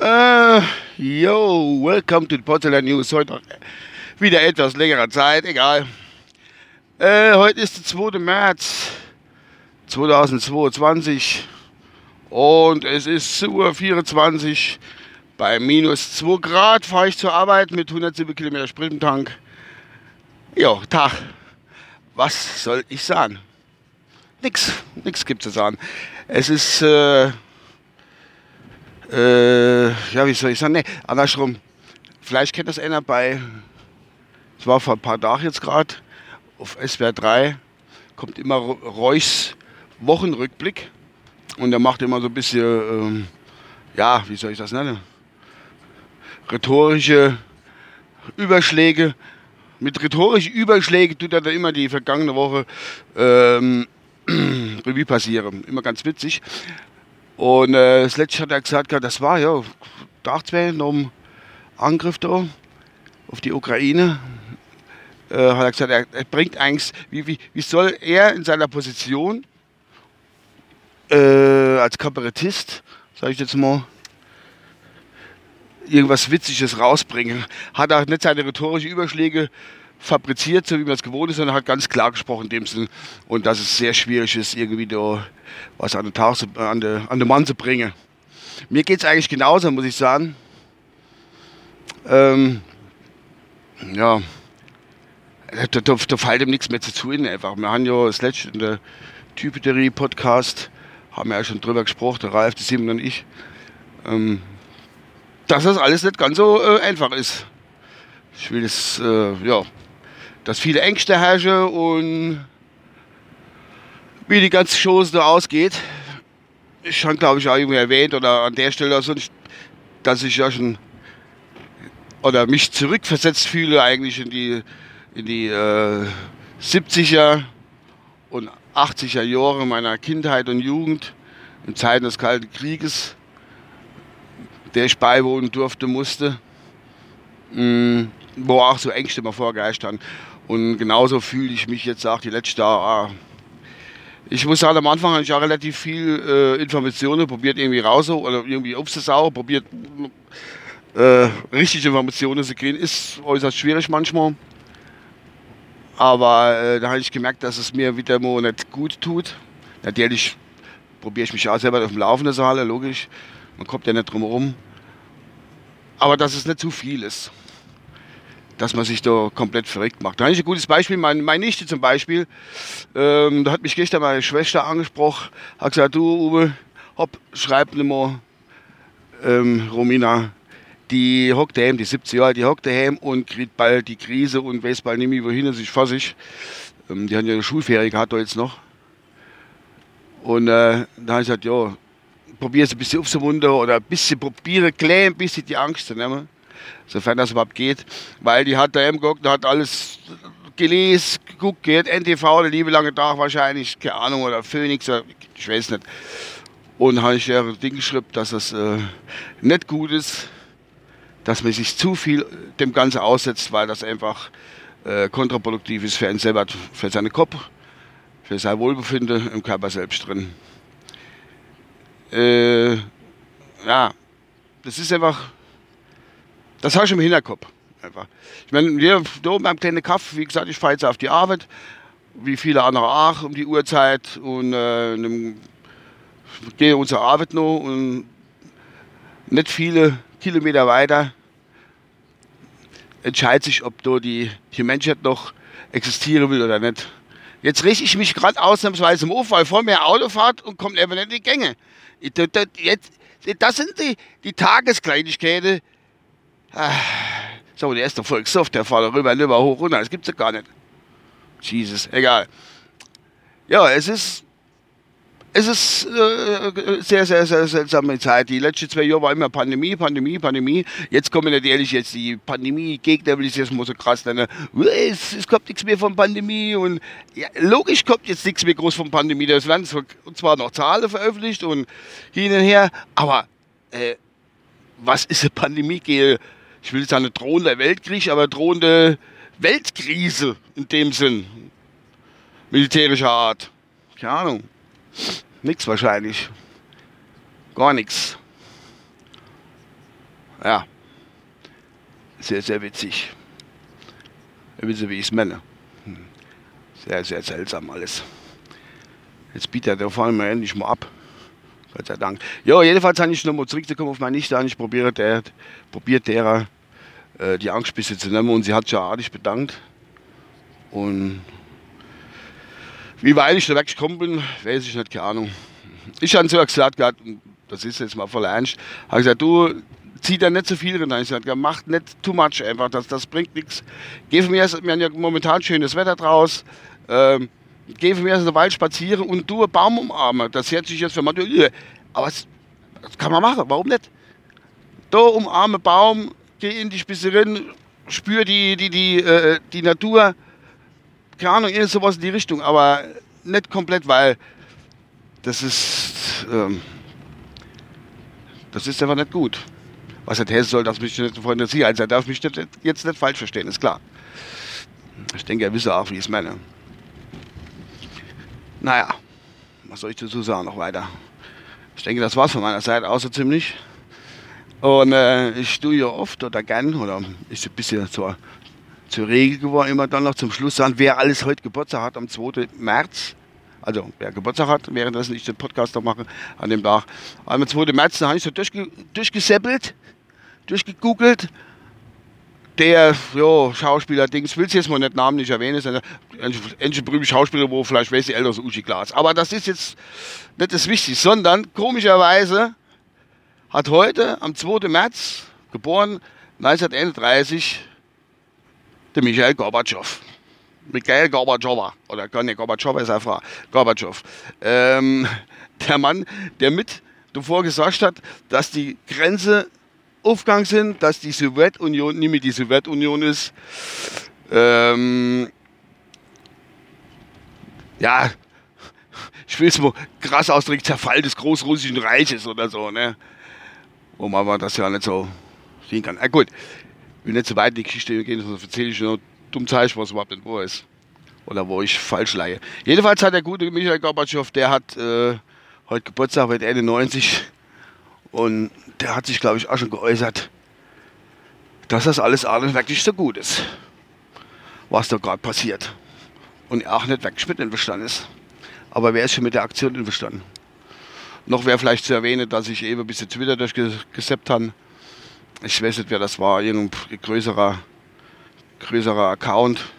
Uh, yo, welcome to the Porzellan News. Heute wieder etwas längere Zeit, egal. Äh, heute ist der 2. März 2022 und es ist Uhr 24. Bei minus 2 Grad fahre ich zur Arbeit mit 107 Kilometer Sprit. Jo, Tag. Was soll ich sagen? Nix, nix gibt es zu sagen. Es ist, äh, äh, ja, wie soll ich sagen? Nee, andersrum. Vielleicht kennt das einer bei, es war vor ein paar Tagen jetzt gerade, auf SWR 3 kommt immer Reuchs Wochenrückblick und er macht immer so ein bisschen, ähm, ja, wie soll ich das nennen? Rhetorische Überschläge. Mit rhetorischen Überschlägen tut er dann immer die vergangene Woche ähm, Revue passieren. Immer ganz witzig. Und äh, das letzte hat er gesagt, das war ja Dachswellen um Angriff da auf die Ukraine. Äh, hat er gesagt, er, er bringt eigentlich, wie, wie, wie soll er in seiner Position äh, als Kabarettist, sage ich jetzt mal, irgendwas Witziges rausbringen? Hat er nicht seine rhetorischen Überschläge fabriziert, so wie man es gewohnt ist, sondern hat ganz klar gesprochen in dem Sinn. Und dass es sehr schwierig ist, irgendwie da was an den, Tag an den, an den Mann zu bringen. Mir geht es eigentlich genauso, muss ich sagen. Ähm, ja, da, da, da fällt ihm nichts mehr zu tun einfach. Wir haben ja das letzte in der Typeterie-Podcast, haben wir ja schon drüber gesprochen, der Ralf, der Simon und ich, ähm, dass das alles nicht ganz so äh, einfach ist. Ich will das, äh, ja, dass viele Ängste herrschen und wie die ganze Chose so ausgeht. Ich schon, glaube ich, auch irgendwie erwähnt oder an der Stelle, also, dass ich ja schon oder mich zurückversetzt fühle eigentlich in die, in die äh, 70er und 80er Jahre meiner Kindheit und Jugend, in Zeiten des Kalten Krieges, der ich beiwohnen durfte, musste, mh, mm, wo auch so Ängste immer vorgeistern. Und genauso fühle ich mich jetzt auch die letzten Jahre. Ich muss sagen, am Anfang habe ich auch relativ viel äh, Informationen probiert irgendwie raus oder irgendwie aufzusaugen, probiert äh, richtige Informationen zu kriegen. Ist äußerst schwierig manchmal. Aber äh, da habe ich gemerkt, dass es mir wieder mal nicht gut tut. Natürlich probiere ich mich auch selber auf dem Laufenden zu halten, logisch. Man kommt ja nicht drum herum. Aber dass es nicht zu viel ist dass man sich da komplett verrückt macht. Da habe ich ein gutes Beispiel, meine, meine Nichte zum Beispiel, ähm, da hat mich gestern meine Schwester angesprochen, hat gesagt, du Uwe, hopp, schreib nicht mal, ähm, Romina, die hockt daheim, die 70 Jahre, die hockt daheim und kriegt bald die Krise und weiß bald nicht mehr, wohin er sich sich. Ähm, die haben ja eine Schulferie gehabt da jetzt noch. Und äh, da habe ich gesagt, ja, probiere es ein bisschen aufzumuntern oder ein bisschen probiere, klein ein bisschen die Angst zu nehmen sofern das überhaupt geht. Weil die hat da eben geguckt, hat alles gelesen, geguckt, geht NTV, der liebe lange Tag wahrscheinlich, keine Ahnung, oder Phoenix, ich weiß nicht. Und habe ich ja Ding geschrieben, dass es äh, nicht gut ist, dass man sich zu viel dem Ganzen aussetzt, weil das einfach äh, kontraproduktiv ist für einen selber, für seinen Kopf, für sein Wohlbefinden im Körper selbst drin. Äh, ja, das ist einfach das habe ich im Hinterkopf. Einfach. Ich meine, wir da oben beim kleinen Kaff, wie gesagt, ich fahre jetzt auf die Arbeit, wie viele andere auch um die Uhrzeit und äh, gehe unsere Arbeit noch und nicht viele Kilometer weiter entscheidet sich, ob da die, die Menschheit noch existieren will oder nicht. Jetzt richte ich mich gerade ausnahmsweise im Hof, weil vor mir Auto fährt und kommt einfach nicht in die Gänge. Das sind die, die Tageskleinigkeiten, Ah, so, der erste Volkssoft, der fährt rüber, rüber, hoch, runter. Das gibt's ja gar nicht. Jesus, egal. Ja, es ist. Es ist äh, sehr, sehr, sehr seltsame Zeit. Die letzten zwei Jahre war immer Pandemie, Pandemie, Pandemie. Jetzt kommen natürlich jetzt die Pandemie-Gegner, will ich jetzt mal so krass nennen. Es, es kommt nichts mehr von Pandemie und ja, logisch kommt jetzt nichts mehr groß von Pandemie. Das werden zwar noch Zahlen veröffentlicht und hin und her, aber äh, was ist eine Pandemie ich will jetzt eine drohende Weltkrieg, aber drohende Weltkrise in dem Sinn. Militärischer Art. Keine Ahnung. Nix wahrscheinlich. Gar nichts. Ja. Sehr, sehr witzig. Ihr wisst, wie ich es meine. Hm. Sehr, sehr seltsam alles. Jetzt bietet der vor allem endlich mal ab. Gott sei Dank. Ja, jedenfalls habe ich nochmal zurückzukommen auf meine Nichte an. Ich probiere der, probiert derer äh, die Angstbisse zu nehmen und sie hat sich artig bedankt. Und wie weit ich da weggekommen bin, weiß ich nicht, keine Ahnung. Ich habe so gesagt gehabt, das ist jetzt mal voll ernst, habe gesagt, du zieh da nicht zu viel rein. Ich gesagt, mach nicht too much einfach, das, das bringt nichts. Geh mir, wir haben ja momentan schönes Wetter draus. Ähm, geh mir aus der Wald spazieren und du einen Baum umarmen. Das hört sich jetzt für manche, äh, aber das, das kann man machen, warum nicht? Da umarme Baum, geh in die Spitzerin, spür die, die, die, äh, die Natur. Keine Ahnung, irgend sowas in die Richtung, aber nicht komplett, weil das ist, ähm, das ist einfach nicht gut. Was er heißen soll, dass mich nicht von der Sicherheit sein darf, mich nicht, jetzt nicht falsch verstehen, ist klar. Ich denke, er wisse auch, wie ich es meine. Naja, was soll ich dazu sagen noch weiter? Ich denke, das war's von meiner Seite außer ziemlich. Und äh, ich tue ja oft oder gern, oder ist ein bisschen zur, zur Regel geworden, immer dann noch zum Schluss sagen, wer alles heute Geburtstag hat am 2. März. Also wer Geburtstag hat, währenddessen ich den Podcast noch mache, an dem Tag. Am 2. März, da habe ich so durchge durchgesäppelt, durchgegoogelt der jo, Schauspieler Dings, will es jetzt mal nicht namentlich erwähnen, ist ein, ein, berühmter Schauspieler, wo vielleicht weiß die älter als Uschi Glas. Aber das ist jetzt nicht das Wichtigste, sondern komischerweise hat heute am 2. März, geboren 1931, der Michael Gorbatschow. Michael Gorbatschow, oder nicht Gorbatschow ist eine Frau, Gorbatschow. Ähm, der Mann, der mit davor gesagt hat, dass die Grenze aufgegangen sind, dass die Sowjetunion nicht mehr die Sowjetunion ist. Ähm, ja, ich will es mal krass ausdrücken, Zerfall des Großrussischen Reiches oder so, ne? Wo man aber das ja nicht so sehen kann. Na gut, will nicht so weit in die Geschichte gehen, sonst erzähle ich nur dumm Zeichen, was überhaupt nicht wo ist. Oder wo ich falsch leihe. Jedenfalls hat der gute Michael Gorbatschow, der hat äh, heute Geburtstag, wird Ende 90 und der hat sich, glaube ich, auch schon geäußert, dass das alles alles wirklich so gut ist, was da gerade passiert. Und er auch nicht wirklich mit einverstanden ist. Aber wer ist schon mit der Aktion einverstanden? Noch wäre vielleicht zu erwähnen, dass ich eben ein bisschen Twitter durchgeseppt habe. Ich weiß nicht, wer das war, irgendein größerer, größerer Account.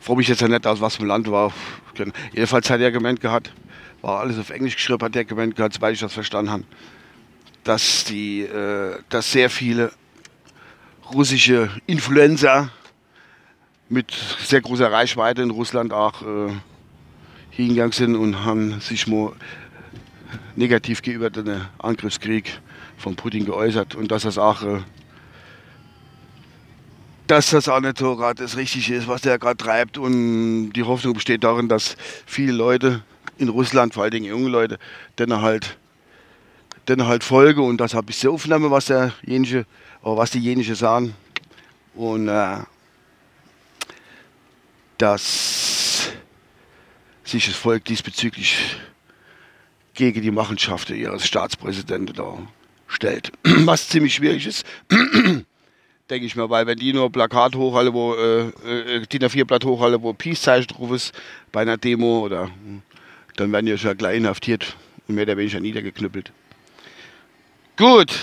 Frage mich jetzt ja nicht aus, was für ein Land war. Jedenfalls hat er gemeint gehabt, war alles auf Englisch geschrieben, hat er gemeint gehabt, soweit ich das verstanden habe dass, die, äh, dass sehr viele russische Influencer mit sehr großer Reichweite in Russland auch äh, hingegangen sind und haben sich mal negativ gegenüber den Angriffskrieg von Putin geäußert und dass das auch äh, dass das auch nicht so gerade das Richtige ist, was der gerade treibt und die Hoffnung besteht darin, dass viele Leute in Russland, vor allen Dingen junge Leute, dann halt dann halt folge und das habe ich so aufgenommen, was derjenige, oder was diejenige sagen. Und äh, dass sich das Volk diesbezüglich gegen die Machenschaften ihres Staatspräsidenten da stellt. Was ziemlich schwierig ist, denke ich mir, weil wenn die nur Plakat hochhalten, wo äh, äh, DIN A4-Blatt hochhalten, wo Peace-Zeichen drauf ist bei einer Demo oder dann werden die schon gleich inhaftiert und mehr oder weniger niedergeknüppelt. Gut,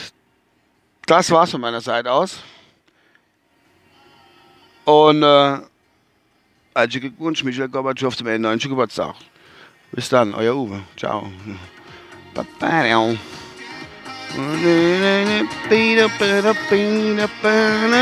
das war's von meiner Seite aus. Und äh, herzlichen Glückwunsch, Michael Gorbatschow zum 91. Geburtstag. Bis dann, euer Uwe. Ciao. Beat up and up, beat up, and